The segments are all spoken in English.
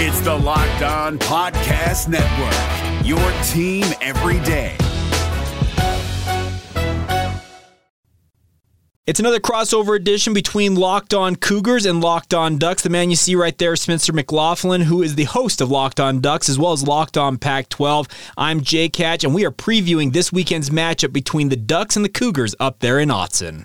It's the Locked On Podcast Network, your team every day. It's another crossover edition between Locked On Cougars and Locked On Ducks. The man you see right there, Spencer McLaughlin, who is the host of Locked On Ducks as well as Locked On Pac 12. I'm Jake Hatch, and we are previewing this weekend's matchup between the Ducks and the Cougars up there in Autzen.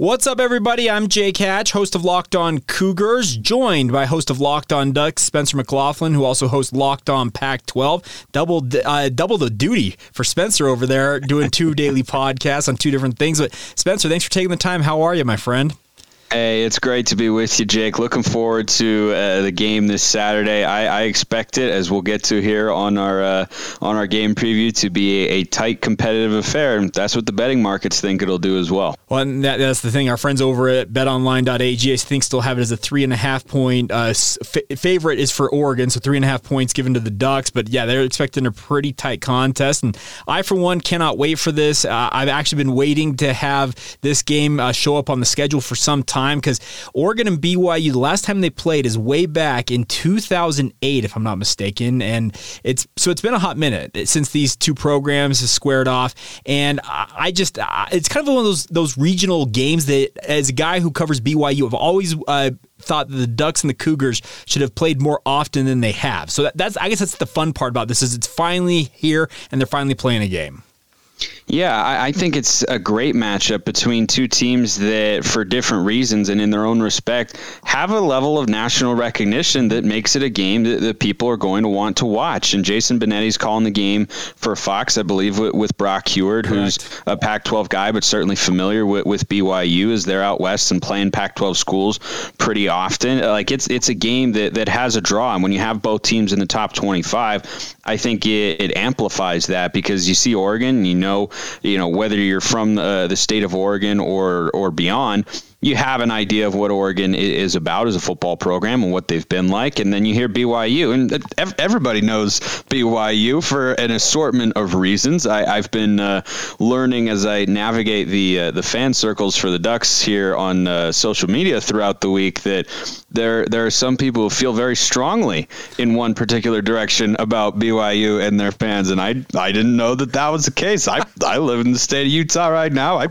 What's up, everybody? I'm Jake Hatch, host of Locked On Cougars, joined by host of Locked On Ducks, Spencer McLaughlin, who also hosts Locked On Pac 12. Double, uh, double the duty for Spencer over there, doing two daily podcasts on two different things. But, Spencer, thanks for taking the time. How are you, my friend? Hey, it's great to be with you, Jake. Looking forward to uh, the game this Saturday. I, I, expect it, as we'll get to here on our uh, on our game preview, to be a, a, tight, competitive affair, and that's what the betting markets think it'll do as well. Well, that, that's the thing. Our friends over at BetOnline.ag, think, still have it as a three and a half point uh, f- favorite is for Oregon, so three and a half points given to the Ducks. But yeah, they're expecting a pretty tight contest, and I, for one, cannot wait for this. Uh, I've actually been waiting to have this game uh, show up on the schedule for some time time because Oregon and BYU, the last time they played is way back in 2008, if I'm not mistaken, and it's so it's been a hot minute since these two programs have squared off, and I just it's kind of one of those those regional games that, as a guy who covers BYU, I've always. Uh, thought that the Ducks and the Cougars should have played more often than they have. So that, that's I guess that's the fun part about this is it's finally here and they're finally playing a game. Yeah, I, I, think it's a great matchup between two teams that, for different reasons and in their own respect, have a level of national recognition that makes it a game that, that people are going to want to watch. And Jason Benetti's calling the game for Fox, I believe, with, with Brock Huard, who's a Pac 12 guy, but certainly familiar with, with BYU as they're out west and playing Pac 12 schools pretty often. Like, it's, it's a game that, that has a draw. And when you have both teams in the top 25, I think it, it amplifies that because you see Oregon, you know, you know whether you're from the, the state of Oregon or or beyond you have an idea of what Oregon is about as a football program and what they've been like, and then you hear BYU, and everybody knows BYU for an assortment of reasons. I, have been uh, learning as I navigate the uh, the fan circles for the Ducks here on uh, social media throughout the week that there there are some people who feel very strongly in one particular direction about BYU and their fans, and I I didn't know that that was the case. I I live in the state of Utah right now. I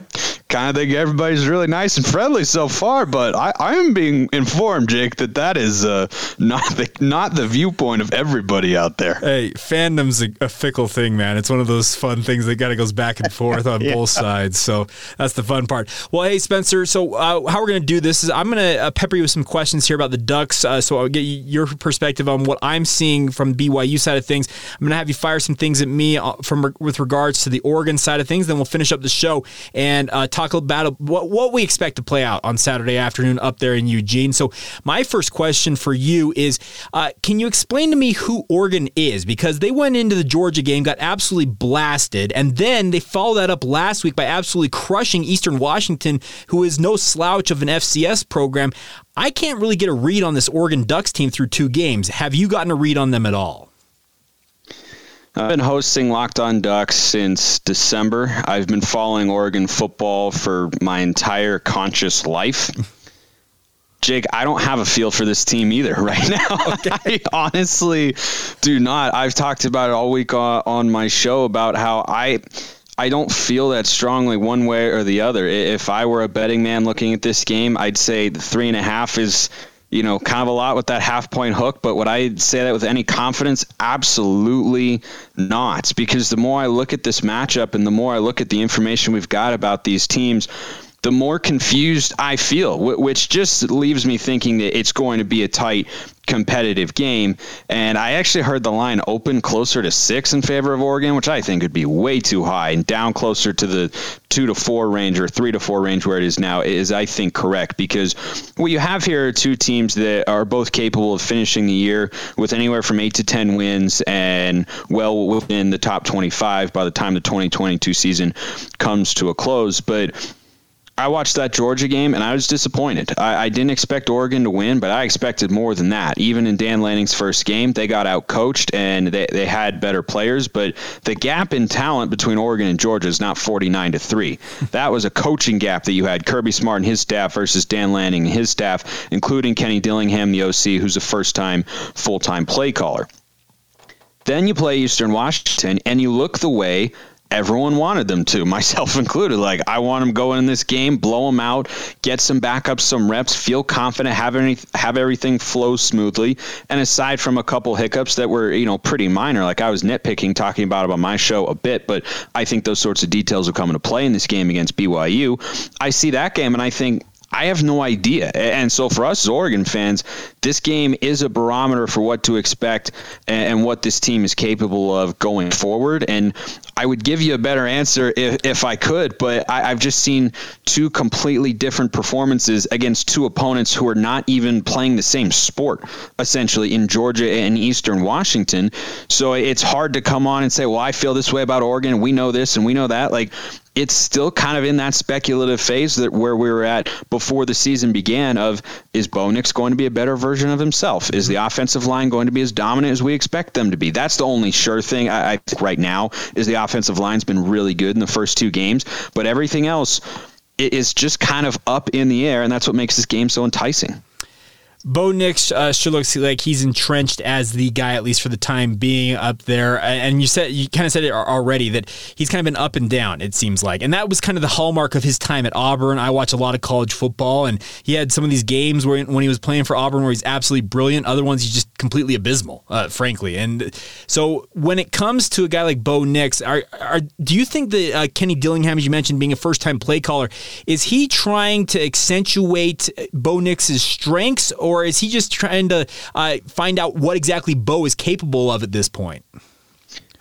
kind of think everybody's really nice and friendly so far, but I, I am being informed, Jake, that that is uh, not the not the viewpoint of everybody out there. Hey, fandom's a, a fickle thing, man. It's one of those fun things that kind of goes back and forth on yeah. both sides. So that's the fun part. Well, hey, Spencer. So uh, how we're gonna do this is I'm gonna uh, pepper you with some questions here about the Ducks. Uh, so I'll get your perspective on what I'm seeing from BYU side of things. I'm gonna have you fire some things at me uh, from with regards to the Oregon side of things. Then we'll finish up the show and uh, talk about what, what we expect to play out on Saturday afternoon up there in Eugene. So, my first question for you is uh, can you explain to me who Oregon is? Because they went into the Georgia game, got absolutely blasted, and then they followed that up last week by absolutely crushing Eastern Washington, who is no slouch of an FCS program. I can't really get a read on this Oregon Ducks team through two games. Have you gotten a read on them at all? I've been hosting Locked On Ducks since December. I've been following Oregon football for my entire conscious life. Jake, I don't have a feel for this team either right now. Okay. I honestly do not. I've talked about it all week on, on my show about how I I don't feel that strongly one way or the other. If I were a betting man looking at this game, I'd say the three and a half is you know, kind of a lot with that half point hook, but would I say that with any confidence? Absolutely not. Because the more I look at this matchup and the more I look at the information we've got about these teams, the more confused I feel, which just leaves me thinking that it's going to be a tight, competitive game. And I actually heard the line open closer to six in favor of Oregon, which I think would be way too high, and down closer to the two to four range or three to four range where it is now is, I think, correct. Because what you have here are two teams that are both capable of finishing the year with anywhere from eight to 10 wins and well within the top 25 by the time the 2022 season comes to a close. But I watched that Georgia game and I was disappointed. I, I, didn't expect Oregon to win, but I expected more than that. Even in Dan Lanning's first game, they got out coached and they, they had better players, but the gap in talent between Oregon and Georgia is not 49 to 3. That was a coaching gap that you had Kirby Smart and his staff versus Dan Lanning and his staff, including Kenny Dillingham, the OC, who's a first time full time play caller. Then you play Eastern Washington and you look the way everyone wanted them to, myself included. Like, I want them going in this game, blow them out, get some backups, some reps, feel confident, have any, have everything flow smoothly. And aside from a couple hiccups that were, you know, pretty minor, like I was nitpicking talking about it on my show a bit, but I think those sorts of details will come into play in this game against BYU. I see that game and I think I have no idea. And so for us as Oregon fans, this game is a barometer for what to expect and what this team is capable of going forward. And I would give you a better answer if, if I could, but I, have just seen two completely different performances against two opponents who are not even playing the same sport, essentially, in Georgia and Eastern Washington. So it's hard to come on and say, well, I feel this way about Oregon. We know this and we know that. Like, it's still kind of in that speculative phase that where we were at before the season began of is Bo Nix going to be a better version of himself? Is the offensive line going to be as dominant as we expect them to be? That's the only sure thing I, I think right now is the offensive line's been really good in the first two games, but everything else is just kind of up in the air, and that's what makes this game so enticing. Bo Nix uh, sure looks like he's entrenched as the guy, at least for the time being, up there. And you said you kind of said it already that he's kind of been up and down. It seems like, and that was kind of the hallmark of his time at Auburn. I watch a lot of college football, and he had some of these games where when he was playing for Auburn, where he's absolutely brilliant. Other ones he's just completely abysmal, uh, frankly. And so when it comes to a guy like Bo Nix, are, are do you think that uh, Kenny Dillingham, as you mentioned, being a first time play caller, is he trying to accentuate Bo Nix's strengths? Or or is he just trying to uh, find out what exactly Bo is capable of at this point?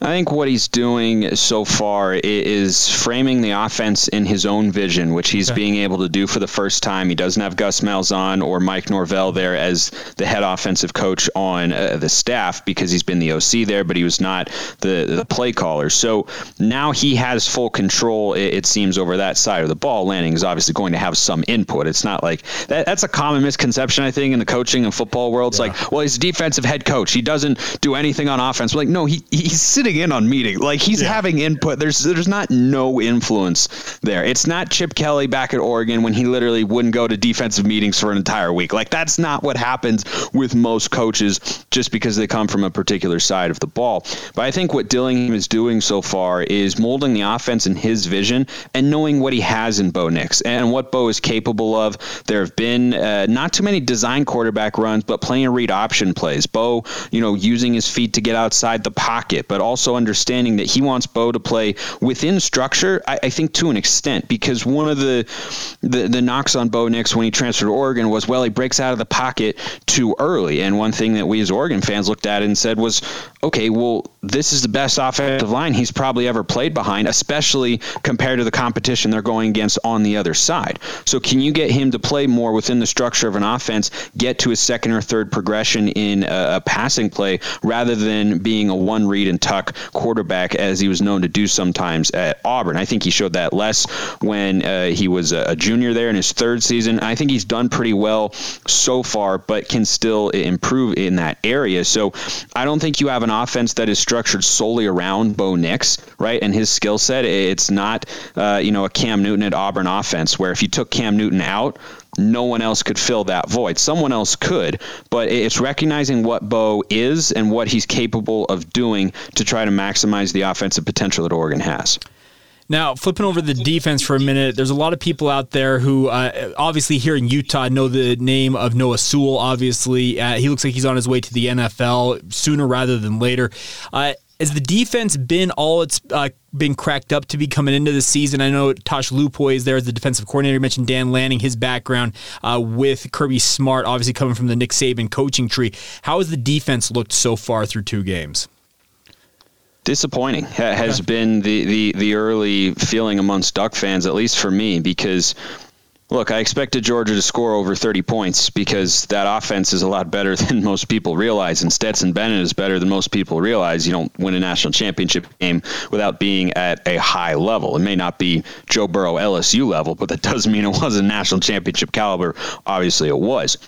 I think what he's doing so far is framing the offense in his own vision, which he's okay. being able to do for the first time. He doesn't have Gus Malzahn or Mike Norvell there as the head offensive coach on uh, the staff because he's been the OC there, but he was not the, the play caller. So now he has full control, it, it seems, over that side of the ball. Lanning is obviously going to have some input. It's not like that, that's a common misconception, I think, in the coaching and football world. It's yeah. like, well, he's a defensive head coach. He doesn't do anything on offense. We're like, no, he, he's sitting sitting in on meeting. Like he's yeah. having input. There's there's not no influence there. It's not Chip Kelly back at Oregon when he literally wouldn't go to defensive meetings for an entire week. Like that's not what happens with most coaches just because they come from a particular side of the ball. But I think what Dillingham is doing so far is molding the offense in his vision and knowing what he has in Bo Nix and what Bo is capable of. There have been uh, not too many design quarterback runs, but playing read option plays. Bo, you know, using his feet to get outside the pocket, but also also understanding that he wants Bo to play within structure. I, I think to an extent because one of the, the the knocks on Bo Nix when he transferred to Oregon was well he breaks out of the pocket too early. And one thing that we as Oregon fans looked at and said was, okay, well this is the best offensive line he's probably ever played behind, especially compared to the competition they're going against on the other side. So can you get him to play more within the structure of an offense, get to a second or third progression in a, a passing play rather than being a one read and tuck quarterback as he was known to do sometimes at Auburn. I think he showed that less when uh, he was a junior there in his third season. I think he's done pretty well so far, but can still improve in that area. So I don't think you have an offense that is structured solely around Bo Nix, right? And his skill set. It's not, uh, you know, a Cam Newton at Auburn offense where if you took Cam Newton out, no one else could fill that void. Someone else could, but it's recognizing what Bo is and what he's capable of doing to try to maximize the offensive potential that Oregon has. Now, flipping over the defense for a minute, there's a lot of people out there who, uh, obviously, here in Utah, know the name of Noah Sewell. Obviously, uh, he looks like he's on his way to the NFL sooner rather than later. Uh, has the defense been all it's uh, been cracked up to be coming into the season? I know Tosh Lupoi is there as the defensive coordinator. You mentioned Dan Lanning, his background uh, with Kirby Smart, obviously coming from the Nick Saban coaching tree. How has the defense looked so far through two games? Disappointing has been the, the, the early feeling amongst Duck fans, at least for me, because Look, I expected Georgia to score over 30 points because that offense is a lot better than most people realize, and Stetson Bennett is better than most people realize. You don't win a national championship game without being at a high level. It may not be Joe Burrow LSU level, but that doesn't mean it was a national championship caliber. Obviously, it was.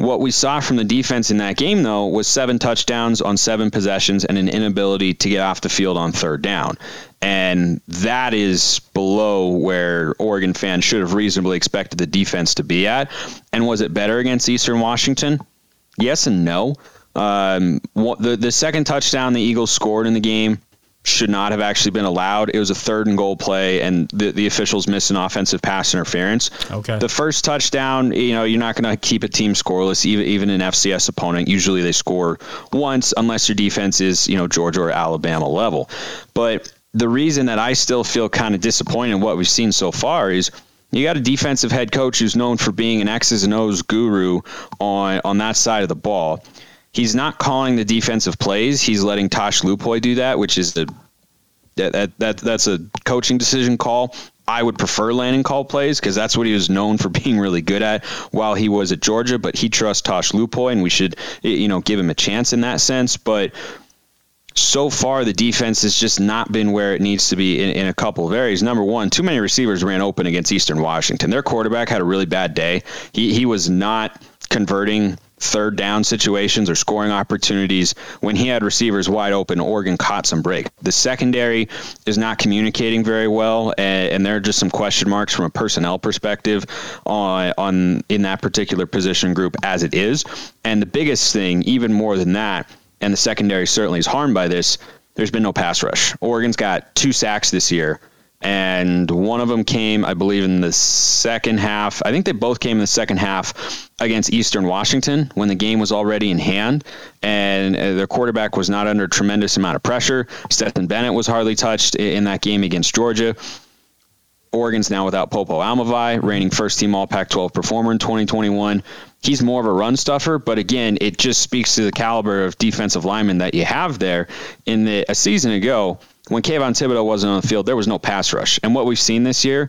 What we saw from the defense in that game, though, was seven touchdowns on seven possessions and an inability to get off the field on third down. And that is below where Oregon fans should have reasonably expected the defense to be at. And was it better against Eastern Washington? Yes and no. Um, the, the second touchdown the Eagles scored in the game should not have actually been allowed. It was a third and goal play, and the, the officials missed an offensive pass interference. Okay. The first touchdown, you know, you're not going to keep a team scoreless, even even an FCS opponent. Usually they score once, unless your defense is, you know, Georgia or Alabama level. But the reason that I still feel kind of disappointed in what we've seen so far is you got a defensive head coach who's known for being an X's and O's guru on on that side of the ball he's not calling the defensive plays. He's letting Tosh Lupoi do that, which is a that, that, that that's a coaching decision call. I would prefer Lanning call plays because that's what he was known for being really good at while he was at Georgia. But he trusts Tosh Lupoi, and we should you know give him a chance in that sense. But so far the defense has just not been where it needs to be in, in, a couple of areas. Number one, too many receivers ran open against Eastern Washington. Their quarterback had a really bad day. He he was not converting third down situations or scoring opportunities when he had receivers wide open. Oregon caught some break. The secondary is not communicating very well, and, and there are just some question marks from a personnel perspective on, on in that particular position group as it is. And the biggest thing, even more than that, and the secondary certainly is harmed by this. There's been no pass rush. Oregon's got two sacks this year and one of them came, I believe, in the second half. I think they both came in the second half against Eastern Washington when the game was already in hand, and uh, their quarterback was not under a tremendous amount of pressure. Stetson Bennett was hardly touched in that game against Georgia. Oregon's now without Popo Aumavae, reigning first team All Pac 12 performer in 2021. He's more of a run stuffer, but again, it just speaks to the caliber of defensive lineman that you have there. In the a season ago, when Kayvon Thibodeaux wasn't on the field, there was no pass rush. And what we've seen this year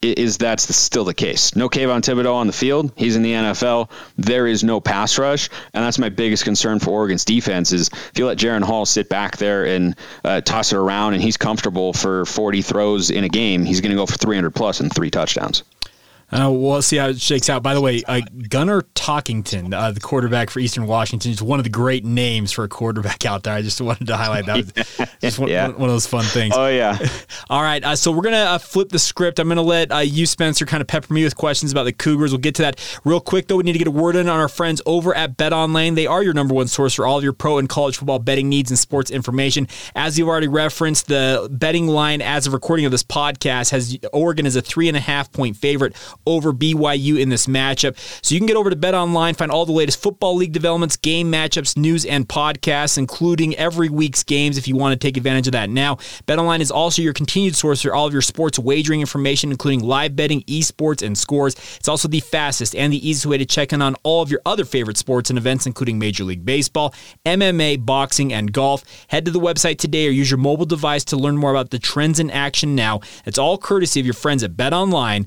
is that's the, still the case. No Kayvon Thibodeaux on the field. He's in the NFL. There is no pass rush, and that's my biggest concern for Oregon's defense. Is if you let Jaren Hall sit back there and uh, toss it around, and he's comfortable for 40 throws in a game, he's going to go for 300 plus and three touchdowns. Uh, we'll see how it shakes out. By the way, uh, Gunner Talkington, uh, the quarterback for Eastern Washington, is one of the great names for a quarterback out there. I just wanted to highlight that. just one, yeah. one, of those fun things. Oh yeah. All right, uh, so we're gonna uh, flip the script. I'm gonna let uh, you, Spencer, kind of pepper me with questions about the Cougars. We'll get to that real quick, though. We need to get a word in on our friends over at Bet Online. They are your number one source for all of your pro and college football betting needs and sports information. As you've already referenced, the betting line as of recording of this podcast has Oregon as a three and a half point favorite over BYU in this matchup. So you can get over to Bet Online, find all the latest football league developments, game matchups, news, and podcasts, including every week's games if you want to take advantage of that now. Bet Online is also your continued source for all of your sports wagering information, including live betting, esports, and scores. It's also the fastest and the easiest way to check in on all of your other favorite sports and events, including Major League Baseball, MMA, boxing, and golf. Head to the website today or use your mobile device to learn more about the trends in action now. It's all courtesy of your friends at Bet Online,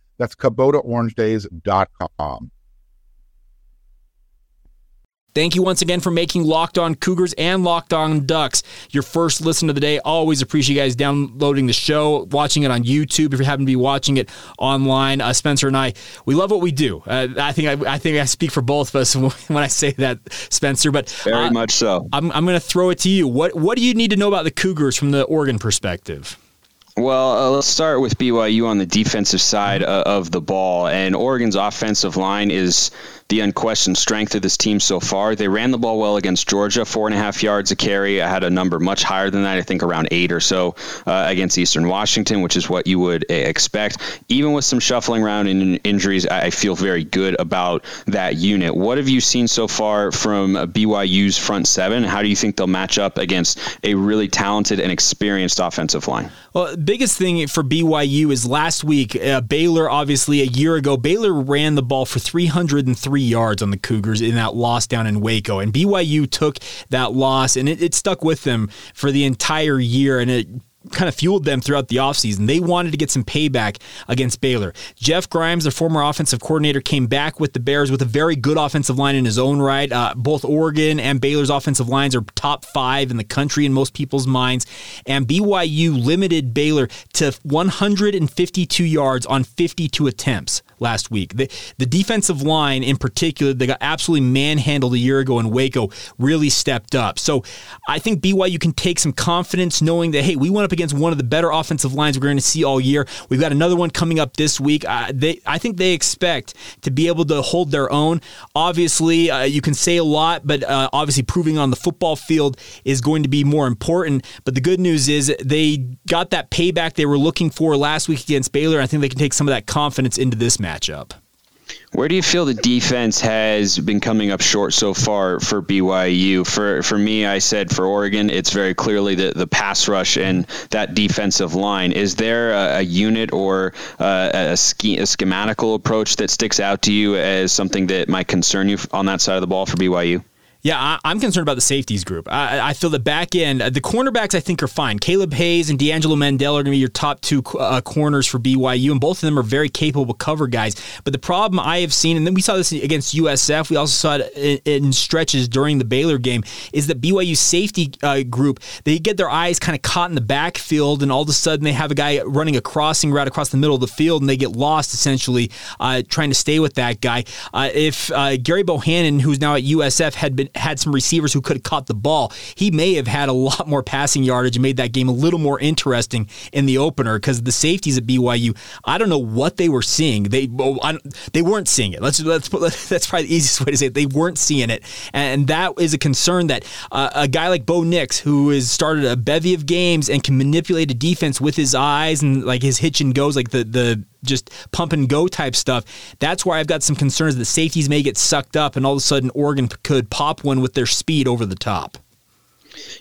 That's KubotaOrangeDays.com. Thank you once again for making Locked On Cougars and Locked On Ducks your first listen of the day. Always appreciate you guys downloading the show, watching it on YouTube. If you happen to be watching it online, uh, Spencer and I, we love what we do. Uh, I think I, I, think I speak for both of us when I say that, Spencer. But very uh, much so. I'm, I'm going to throw it to you. What what do you need to know about the Cougars from the Oregon perspective? Well, uh, let's start with BYU on the defensive side uh, of the ball. And Oregon's offensive line is the unquestioned strength of this team so far. They ran the ball well against Georgia, four and a half yards a carry. I had a number much higher than that, I think around eight or so uh, against Eastern Washington, which is what you would uh, expect. Even with some shuffling around and injuries, I feel very good about that unit. What have you seen so far from BYU's front seven? How do you think they'll match up against a really talented and experienced offensive line? Well, biggest thing for BYU is last week, uh, Baylor, obviously a year ago, Baylor ran the ball for 303 yards on the Cougars in that loss down in Waco. And BYU took that loss and it, it stuck with them for the entire year. And it kind of fueled them throughout the offseason. They wanted to get some payback against Baylor. Jeff Grimes, the former offensive coordinator, came back with the Bears with a very good offensive line in his own right. Uh, both Oregon and Baylor's offensive lines are top five in the country in most people's minds. And BYU limited Baylor to 152 yards on 52 attempts last week. The, the defensive line, in particular, they got absolutely manhandled a year ago in Waco, really stepped up. So I think BYU can take some confidence knowing that, hey, we went up against one of the better offensive lines we're going to see all year. We've got another one coming up this week. Uh, they, I think they expect to be able to hold their own. Obviously, uh, you can say a lot, but uh, obviously proving on the football field is going to be more important. But the good news is they got that payback they were looking for last week against Baylor. I think they can take some of that confidence into this match matchup. Where do you feel the defense has been coming up short so far for BYU? For for me, I said for Oregon, it's very clearly the, the pass rush and that defensive line. Is there a, a unit or uh, a, sch- a schematical approach that sticks out to you as something that might concern you on that side of the ball for BYU? Yeah, I, am concerned about the safeties group. I, I, feel the back end, the cornerbacks, I think are fine. Caleb Hayes and D'Angelo Mendel are going to be your top two uh, corners for BYU, and both of them are very capable cover guys. But the problem I have seen, and then we saw this against USF, we also saw it in, in stretches during the Baylor game, is that BYU safety uh, group they get their eyes kind of caught in the backfield, and all of a sudden they have a guy running a crossing route across the middle of the field, and they get lost essentially uh, trying to stay with that guy. Uh, if uh, Gerry Bohanon, who's now at USF, had been had some receivers who could have caught the ball, he may have had a lot more passing yardage and made that game a little more interesting in the opener because the safeties at BYU, I don't know what they were seeing. They they weren't seeing it. Let's let's that's probably the easiest way to say it. They weren't seeing it, and that is a concern that uh, a guy like Bo Nix, who has started a bevy of games and can manipulate a defense with his eyes and like his hitch and goes, like the the just pump and go type stuff. That's why I've got some concerns that safeties may get sucked up and all of a sudden Oregon could pop one with their speed over the top.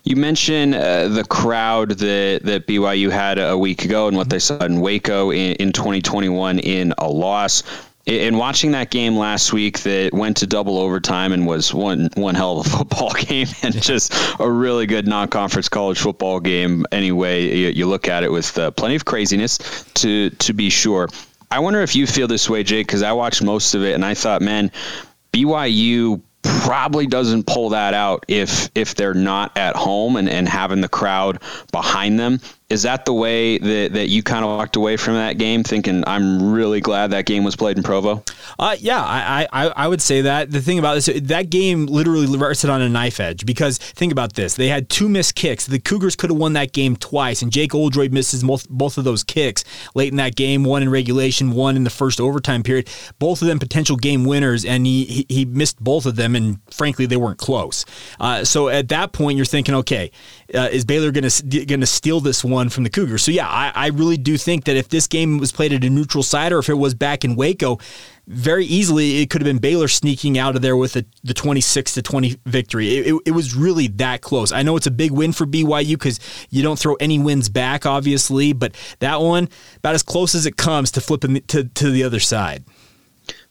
You mentioned uh, the crowd that, that BYU had a week ago and what they saw in Waco in, in 2021 in a loss in watching that game last week that went to double overtime and was one one hell of a football game and just a really good non-conference college football game. Anyway you, you look at it with uh, plenty of craziness to to be sure. I wonder if you feel this way jake because i watched most of it and i thought man byu probably doesn't pull that out if if they're not at home and, and having the crowd behind them is that the way that, that you kind of walked away from that game thinking i'm really glad that game was played in provo uh, yeah I, I, I would say that. The thing about this that game literally rested on a knife edge because think about this. They had two missed kicks. The cougars could have won that game twice and jake oldroyd misses both, both of those kicks late in that game one in regulation one in the first overtime period. Both of them potential game winners and he, he, missed both of them and frankly they weren't close. Uh, so at that point you're thinking okay uh, is baylor going to going to steal this one one from the Cougars. So yeah, I, I really do think that if this game was played at a neutral site or if it was back in Waco, very easily it could have been Baylor sneaking out of there with a, the 26 to 20 victory. It, it, it, was really that close. I know it's a big win for BYU because you don't throw any wins back, obviously, but that one about as close as it comes to flipping to, to the other side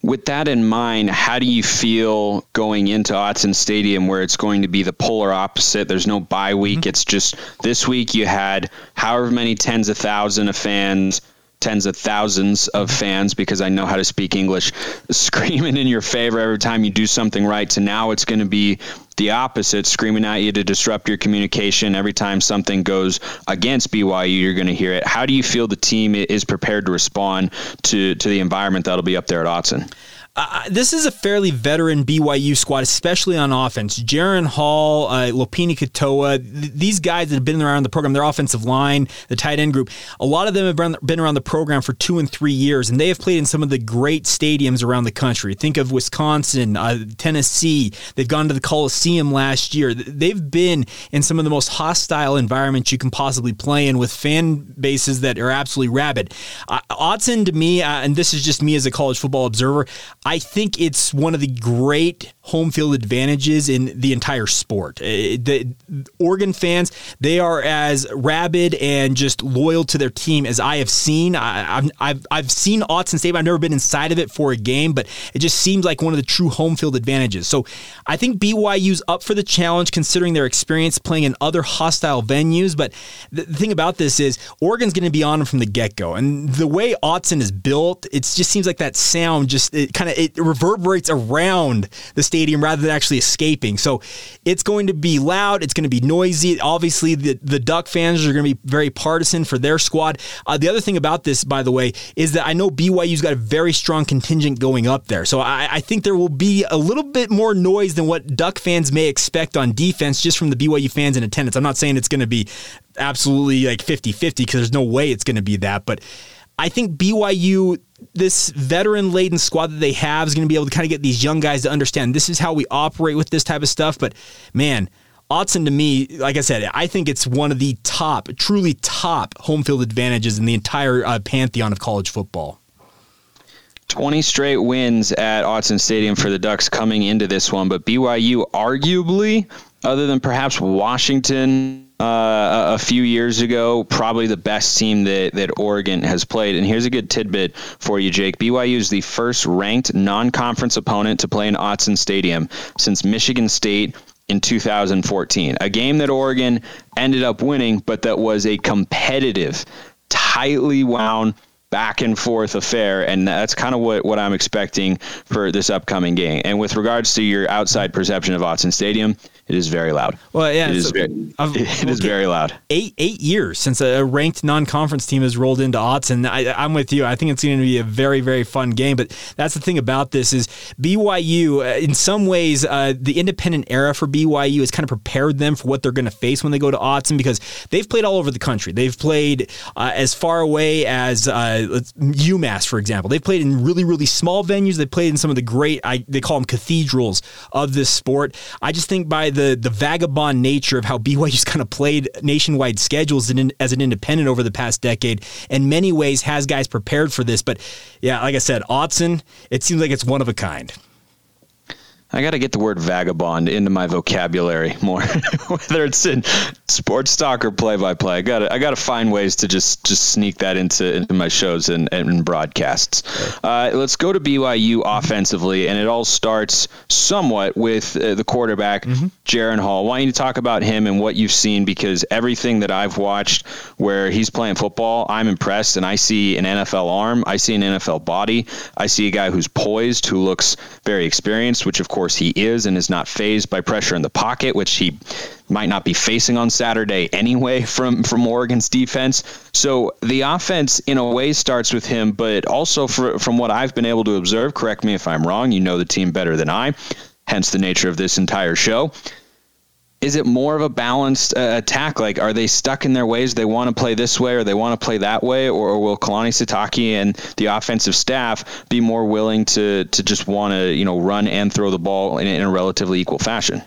with that in mind, how do you feel going into Autzen Stadium where it's going to be the polar opposite? There's no bye week. Mm-hmm. It's just this week you had however many tens of thousands of fans tens of thousands of fans because I know how to speak English screaming in your favor every time you do something right to now it's going to be the opposite, screaming at you to disrupt your communication. Every time something goes against BYU, you're going to hear it. How do you feel the team is prepared to respond to, to the environment that'll be up there at Autzen? Uh, this is a fairly veteran BYU squad, especially on offense. Jaren Hall, uh, Lopini Katoa, th- these guys that have been around the program, their offensive line, the tight end group, a lot of them have been, been around the program for two and three years, and they have played in some of the great stadiums around the country. Think of Wisconsin, uh, Tennessee. They've gone to the Coliseum last year. They've been in some of the most hostile environments you can possibly play in with fan bases that are absolutely rabid. Uh, to me, uh, and this is just me as a college football observer, I think it's one of the great home field advantages in the entire sport. Uh, the Oregon fans, they are as rabid and just loyal to their team as I have seen. I, have I've, I've seen Autzen Stadium. I've never been inside of it for a game, but it just seems like one of the true home field advantages. So I think BYU's up for the challenge considering their experience playing in other hostile venues. But the, thing about this is Oregon's going to be on them from the get go. And the way Autzen is built, it just seems like that sound just it kind of it reverberates around the stadium stadium rather than actually escaping. So it's going to be loud. It's going to be noisy. Obviously, the, the Duck fans are going to be very partisan for their squad. Uh, the other thing about this, by the way, is that I know BYU's got a very strong contingent going up there. So I, I think there will be a little bit more noise than what Duck fans may expect on defense just from the BYU fans in attendance. I'm not saying it's going to be absolutely like 50 50 because there's no way it's going to be that. But I think BYU, this veteran laden squad that they have, is going to be able to kind of get these young guys to understand this is how we operate with this type of stuff. But man, Autzen to me, like I said, I think it's one of the top, truly top home field advantages in the entire uh, pantheon of college football. 20 straight wins at Autzen Stadium for the Ducks coming into this one, but BYU arguably, other than perhaps Washington uh, a few years ago, probably the best team that, that Oregon has played. And here's a good tidbit for you, Jake. BYU is the first ranked non conference opponent to play in Autzen Stadium since Michigan State in 2014. A game that Oregon ended up winning, but that was a competitive, tightly wound back and forth affair, and that's kind of what, what I'm expecting for this upcoming game. And with regards to your outside perception of Autzen Stadium, it is very loud. Well, yeah, it is, very, it is very loud. Eight eight years since a ranked non-conference team has rolled into Autzen. I, I'm with you. I think it's going to be a very very fun game. But that's the thing about this is BYU. Uh, in some ways, uh, the independent era for BYU has kind of prepared them for what they're going to face when they go to Autzen because they've played all over the country. They've played uh, as far away as uh, Uh, UMass, for example. They've played in really really small venues. They played in some of the great. I, they call them cathedrals of this sport. I just think by the the vagabond nature of how BYU's kind of played nationwide schedules as an independent over the past decade. In many ways, has guys prepared for this. But yeah, like I said, Autzen, it seems like it's one of a kind. I got to get the word vagabond into my vocabulary more, whether it's in sports talk or play by play. I got to I got to find ways to just just sneak that into into my shows and, and broadcasts. Uh, let's go to BYU offensively, and it all starts somewhat with uh, the quarterback, mm-hmm. Jaren Hall. Why don't you talk about him and what you've seen? Because everything that I've watched where he's playing football, I'm impressed, and I see an NFL arm, I see an NFL body, I see a guy who's poised, who looks very experienced, which of course course, he is and is not phased by pressure in the pocket, which he might not be facing on Saturday anyway from from Oregon's defense. So the offense, in a way, starts with him, but also for, from what I've been able to observe, correct me if I'm wrong. You know the team better than I, hence the nature of this entire show is it more of a balanced uh, attack? Like, are they stuck in their ways? They want to play this way or they want to play that way, or, or will Kalani Sitake and the offensive staff be more willing to to just want to you know run and throw the ball in, in a relatively equal fashion?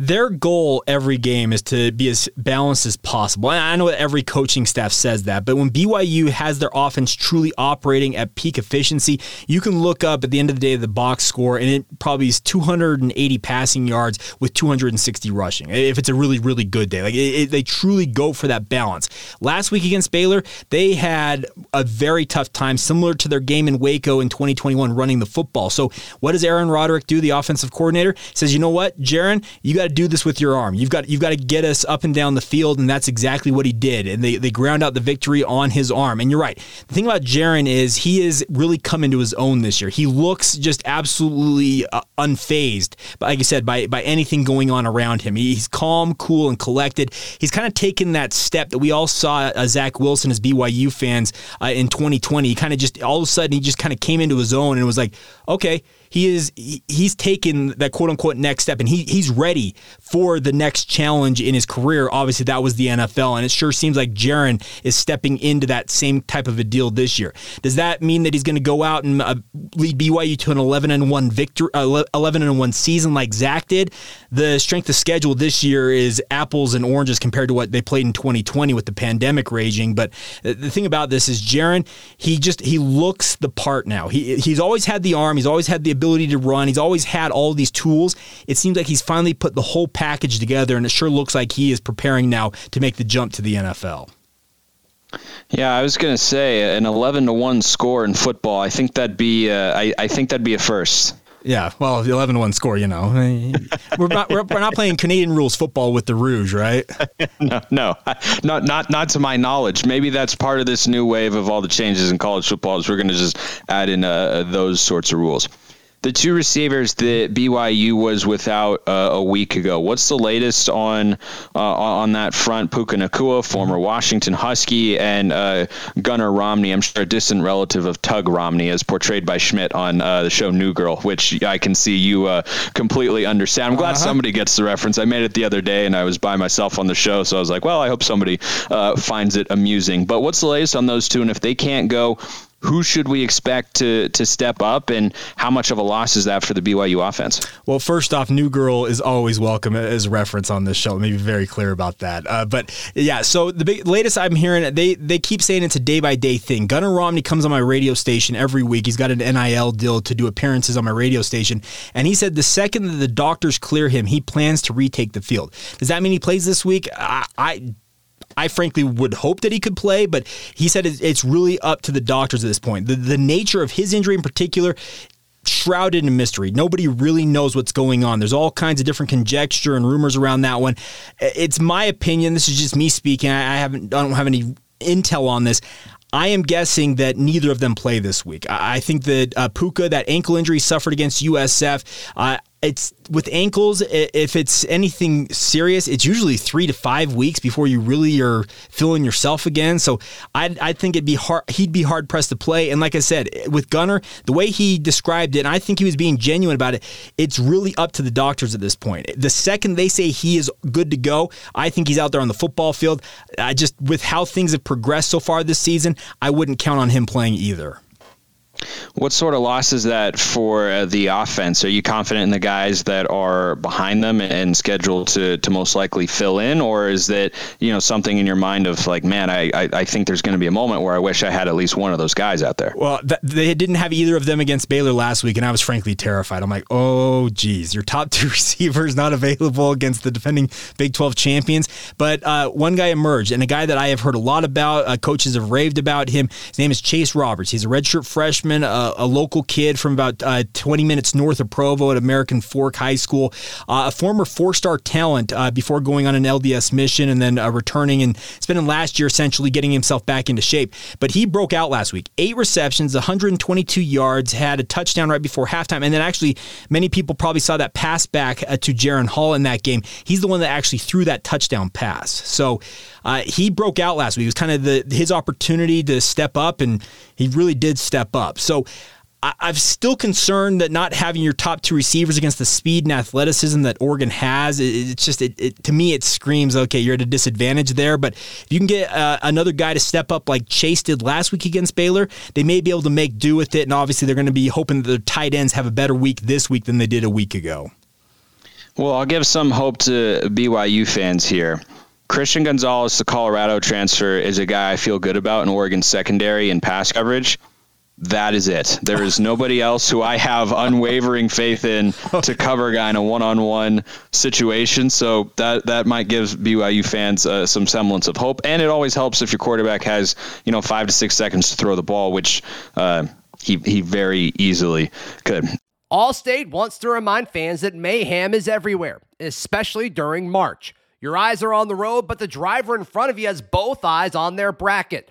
Their goal every game is to be as balanced as possible. I know every coaching staff says that, but when BYU has their offense truly operating at peak efficiency, you can look up at the end of the day the box score, and it probably is 280 passing yards with 260 rushing. If it's a really really good day, like it, it, they truly go for that balance. Last week against Baylor, they had a very tough time, similar to their game in Waco in 2021, running the football. So what does Aaron Roderick do, the offensive coordinator? Says, you know what, Jaren, you got to do this with your arm. You've got you've got to get us up and down the field, and that's exactly what he did. And they they ground out the victory on his arm. And you're right. The thing about Jaren is he is really come into his own this year. He looks just absolutely uh, unfazed, like I said, by by anything going on around him. He's calm, cool, and collected. He's kind of taken that step that we all saw uh, Zach Wilson as BYU fans uh, in 2020. He kind of just all of a sudden he just kind of came into his own and was like, okay he is he's taken that quote unquote next step and he he's ready for the next challenge in his career. Obviously, that was the NFL, and it sure seems like Jaren is stepping into that same type of a deal this year. Does that mean that he's going to go out and uh, lead BYU to an 11 and one victory, uh, 11 and one season like Zach did? The strength of schedule this year is apples and oranges compared to what they played in 2020 with the pandemic raging. But the thing about this is Jaren, he just he looks the part now. He he's always had the arm, he's always had the ability to run. He's always had all these tools. It seems like he's finally put the whole package together, and it sure looks like he is preparing now to make the jump to the NFL. Yeah, I was going to say an eleven to one score in football. I think that'd be uh, I, I think that'd be a first. Yeah, well, the 11 1 score, you know. we're, not, we're, we're, not playing Canadian rules football with the Rouge, right? no, no, not, not, not to my knowledge. Maybe that's part of this new wave of all the changes in college football is we're going to just add in uh, those sorts of rules the two receivers that BYU was without uh, a week ago. What's the latest on uh, on that front? Puka Nacua, former Washington Husky, and uh, Gunnar Romney. I'm sure a distant relative of Tug Romney, as portrayed by Schmidt on uh, the show New Girl, which I can see you uh, completely understand. I'm glad uh-huh. somebody gets the reference. I made it the other day, and I was by myself on the show, so I was like, well, I hope somebody uh, finds it amusing. But what's the latest on those two? And if they can't go, who should we expect to to step up, and how much of a loss is that for the BYU offense? Well, first off, New Girl is always welcome as reference on this show. Let me be very clear about that. Uh, but yeah, so the big, latest I'm hearing, they they keep saying it's a day by day thing. Gunnar Romney comes on my radio station every week. He's got an NIL deal to do appearances on my radio station, and he said the second that the doctors clear him, he plans to retake the field. Does that mean he plays this week? I, I I frankly would hope that he could play, but he said it's really up to the doctors at this point. The, the nature of his injury in particular shrouded in mystery. Nobody really knows what's going on. There's all kinds of different conjecture and rumors around that one. It's my opinion. This is just me speaking. I haven't I don't have any intel on this. I am guessing that neither of them play this week. I think that uh, Puka, that ankle injury suffered against USF, it's with ankles if it's anything serious it's usually three to five weeks before you really are feeling yourself again. So i i think it'd be hard he'd be hard pressed to play. And like i said with Gunnar the way he described it and i think he was being genuine about it it's really up to the doctors at this point. The second they say he is good to go i think he's out there on the football field. I just with how things have progressed so far this season i wouldn't count on him playing either what sort of loss is that for uh, the offense? Are you confident in the guys that are behind them and scheduled to, to most likely fill in, or is that you know something in your mind of like, man, I I, I think there's going to be a moment where I wish I had at least one of those guys out there. Well, th- they didn't have either of them against Baylor last week, and I was frankly terrified. I'm like, oh geez, your top two receivers not available against the defending Big 12 champions. But uh, one guy emerged, and a guy that I have heard a lot about. Uh, coaches have raved about him. His name is Chase Roberts. He's a redshirt freshman. Uh, a, local kid from about uh, 20 minutes north of Provo at American Fork High School, uh, a former four star talent uh, before going on an LDS mission and then uh, returning and spending last year essentially getting himself back into shape. But he broke out last week. Eight receptions, 122 yards, had a touchdown right before halftime. And then actually, many people probably saw that pass back to Jaren Hall in that game. He's the one that actually threw that touchdown pass. So he broke out last week. It was kind of the his opportunity to step up, and he really did step up. So I, am still concerned that not having your top two receivers against the speed and athleticism that Oregon has, it, it's just it, it, to me it screams okay you're at a disadvantage there. But if you can get uh, another guy to step up like Chase did last week against Baylor, they may be able to make do with it. And obviously they're going to be hoping that their tight ends have a better week this week than they did a week ago. Well, I'll give some hope to BYU fans here. Christian Gonzalez, the Colorado transfer, is a guy I feel good about in Oregon secondary and pass coverage that is it. There is nobody else who I have unwavering faith in to cover a guy in a one-on-one situation. So that that might give BYU fans uh, some semblance of hope, and it always helps if your quarterback has you know five to six seconds to throw the ball, which uh, he he very easily could. Allstate wants to remind fans that mayhem is everywhere, especially during March. Your eyes are on the road, but the driver in front of you has both eyes on their bracket.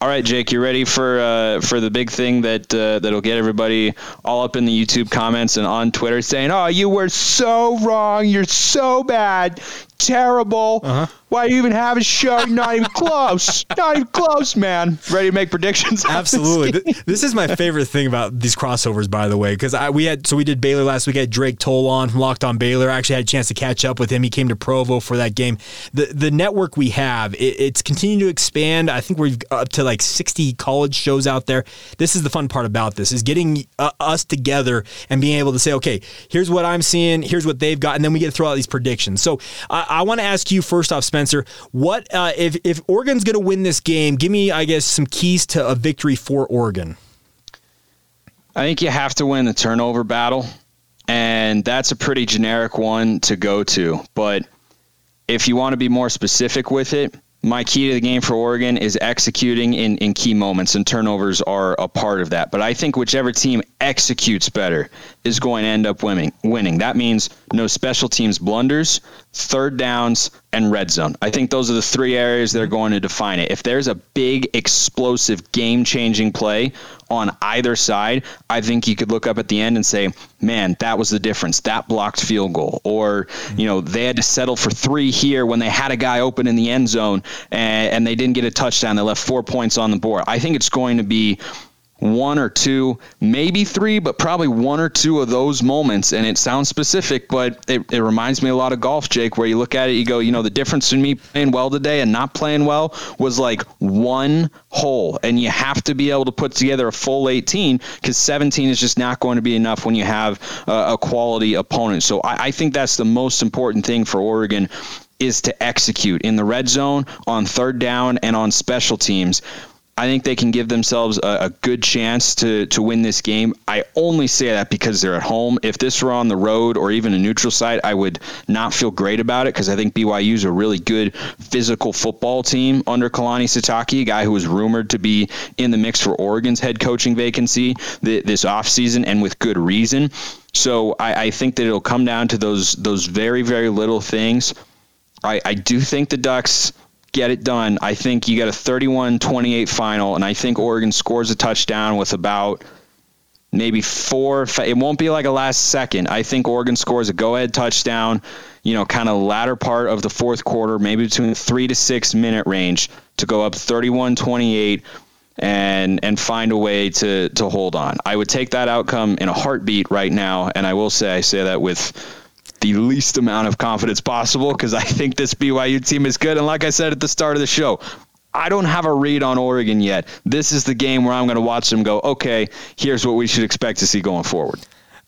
All right, Jake, you ready for uh, for the big thing that uh, that'll get everybody all up in the YouTube comments and on Twitter saying, "Oh, you were so wrong. You're so bad terrible. Uh-huh. Why you even have a show? Not even close. Not even close, man. Ready to make predictions? Absolutely. This, this, is my favorite thing about these crossovers, by the way, because we had so we did Baylor last week. I had Drake Toll on from Locked On Baylor. I actually had a chance to catch up with him. He came to Provo for that game. The the network we have, it, it's continuing to expand. I think we're up to like 60 college shows out there. This is the fun part about this is getting uh, us together and being able to say, okay, here's what I'm seeing, here's what they've got, and then we get to throw out these predictions. So uh, I want to ask you first off, Spencer, what uh, if if Oregon's going to win this game? Give me, I guess, some keys to a victory for Oregon. I think you have to win the turnover battle, and that's a pretty generic one to go to. But if you want to be more specific with it, my key to the game for Oregon is executing in, in key moments, and turnovers are a part of that. But I think whichever team executes better is going to end up winning. Winning. That means no special teams blunders, third downs, and red zone. I think those are the three areas that are going to define it. If there's a big, explosive, game changing play on either side, I think you could look up at the end and say, man, that was the difference. That blocked field goal. Or, you know, they had to settle for three here when they had a guy open in the end zone and, and they didn't get a touchdown. They left four points on the board. I think it's going to be one or two, maybe three, but probably one or two of those moments. And it sounds specific, but it, it reminds me a lot of golf, Jake, where you look at it, you go, you know, the difference in me playing well today and not playing well was like one hole. And you have to be able to put together a full 18 because 17 is just not going to be enough when you have a, a quality opponent. So I, I think that's the most important thing for Oregon is to execute in the red zone, on third down, and on special teams. I think they can give themselves a, a, good chance to to win this game. I only say that because they're at home. If this were on the road or even a neutral site, I would not feel great about it because I think BYU is a really good physical football team under Kalani Sitake, a guy who was rumored to be in the mix for Oregon's head coaching vacancy this offseason, and with good reason. So I, I think that it'll come down to those those very very little things. I, I do think the Ducks get it done. I think you get a 31 28 final, and I think Oregon scores a touchdown with about maybe four. It won't be like a last second. I think Oregon scores a go ahead touchdown, you know, kind of latter part of the fourth quarter, maybe between three to six minute range to go up 31 28 and and find a way to to hold on. I would take that outcome in a heartbeat right now, and I will say I say that with the least amount of confidence possible because I think this BYU team is good. And like I said at the start of the show, I don't have a read on Oregon yet. This is the game where I'm going to watch them go, okay, here's what we should expect to see going forward.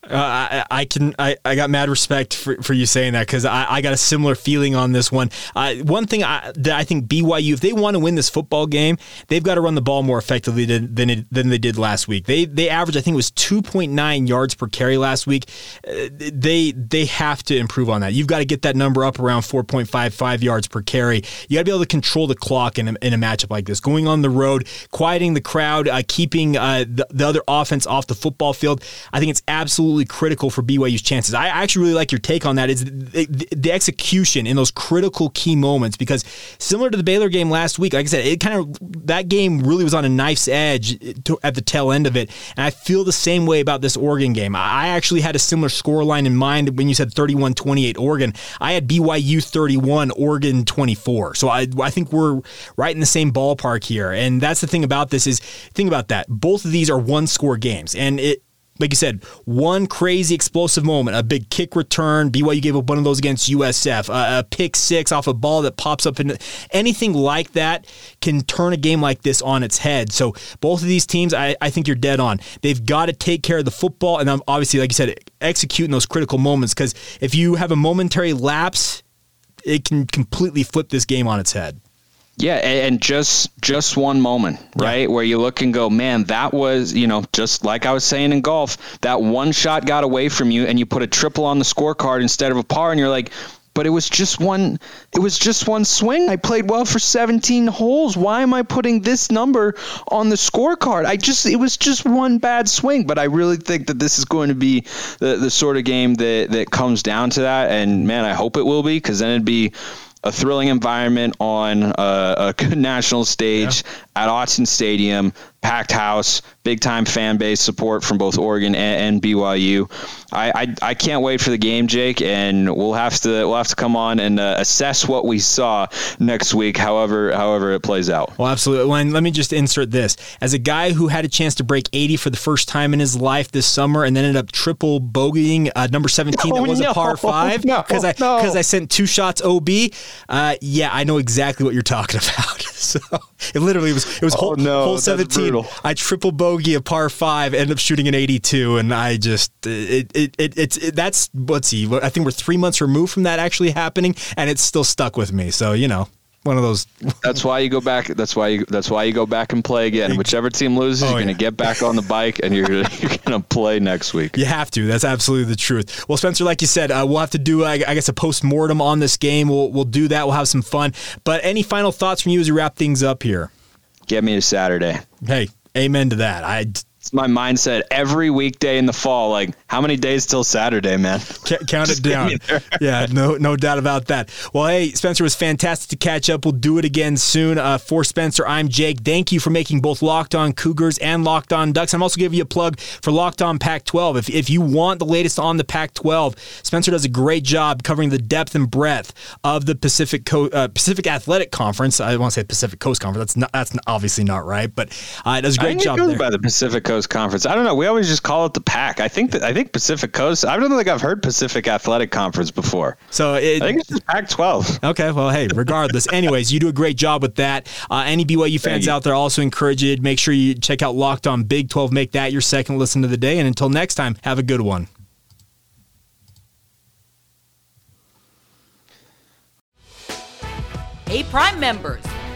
Uh, I, I, can I, I got mad respect for, for you saying that because I, I got a similar feeling on this one. Uh, one thing I, that I think BYU, if they want to win this football game, they've got to run the ball more effectively than than, it, than they did last week. They they averaged I think it was two point nine yards per carry last week. Uh, they they have to improve on that. You've got to get that number up around four point five five yards per carry. You got to be able to control the clock in a, in a matchup like this. Going on the road, quieting the crowd, uh, keeping uh, the, the other offense off the football field. I think it's absolutely absolutely critical for BYU's chances. I actually really like your take on that. Is the, the, execution in those critical key moments because similar to the Baylor game last week, like I said, it kind of that game really was on a knife's edge to, at the tail end of it, and I feel the same way about this Oregon game. I actually had a similar score line in mind when you said 31-28 Oregon. I had BYU 31, Oregon 24. So I I think we're right in the same ballpark here, and that's the thing about this is think about that. Both of these are one score games, and it like you said, one crazy explosive moment, a big kick return. BYU gave up one of those against USF, a, a pick six off a ball that pops up, and anything like that can turn a game like this on its head. So both of these teams, I, I think you're dead on. They've got to take care of the football, and um, obviously, like you said, execute in those critical moments. Because if you have a momentary lapse, it can completely flip this game on its head. Yeah, and just just one moment, right, yeah. where you look and go, man, that was you know just like I was saying in golf, that one shot got away from you, and you put a triple on the scorecard instead of a par, and you're like, but it was just one it was just one swing. I played well for 17 holes. Why am I putting this number on the scorecard? I just it was just one bad swing, but I really think that this is going to be the the sort of game that that comes down to that and man, I hope it will be cuz then it'd be a thrilling environment on a, a national stage yeah. at Autzen Stadium packed house, big time fan base support from both Oregon and, and BYU. I, I, I can't wait for the game, Jake, and we'll have to we'll have to come on and uh, assess what we saw next week, however however it plays out. Well, absolutely. And let me just insert this as a guy who had a chance to break 80 for the first time in his life this summer, and then ended up triple bogeying uh, number 17 no, that was no, a par five because no, I because I sent two shots OB. Uh, yeah, I know exactly what you're talking about. so it literally was it was oh, hole, hole 17 brutal. I triple bogey a par five, end up shooting an 82, and I just it it, it it's it, that's let's see, I think we're three months removed from that actually happening, and it's still stuck with me. So you know, one of those. that's why you go back. That's why you. That's why you go back and play again. Whichever team loses, oh, you're yeah. going to get back on the bike and you're you're going to play next week. You have to. That's absolutely the truth. Well, Spencer, like you said, uh, we'll have to do, I, I guess, a post mortem on this game. We'll we'll do that. We'll have some fun. But any final thoughts from you as we wrap things up here? Get me to Saturday. Hey, amen to that. I it's my mindset every weekday in the fall. Like, how many days till Saturday, man? count it down. yeah, no, no doubt about that. Well, hey, Spencer was fantastic to catch up. We'll do it again soon. Uh, for Spencer, I'm Jake. Thank you for making both Locked On Cougars and Locked On Ducks. I'm also giving you a plug for Locked On Pac-12. If if you want the latest on the Pac-12, Spencer does a great job covering the depth and breadth of the Pacific Co- uh, Pacific Athletic Conference. I want to say Pacific Coast Conference. That's not that's obviously not right, but uh, it does a great job there. by the Pacific Coast Conference. I don't know. We always just call it the Pac. I think that I think Pacific Coast. I don't think I've heard Pacific Athletic Conference before. So it, I think it's just Pac-12. Okay. Well, hey, regardless. anyways, you do a great job with that. Uh, any BYU fans out there also encourage you. Make sure you check out Locked On Big 12. Make that your second listen of the day. And until next time, have a good one. Hey, Prime members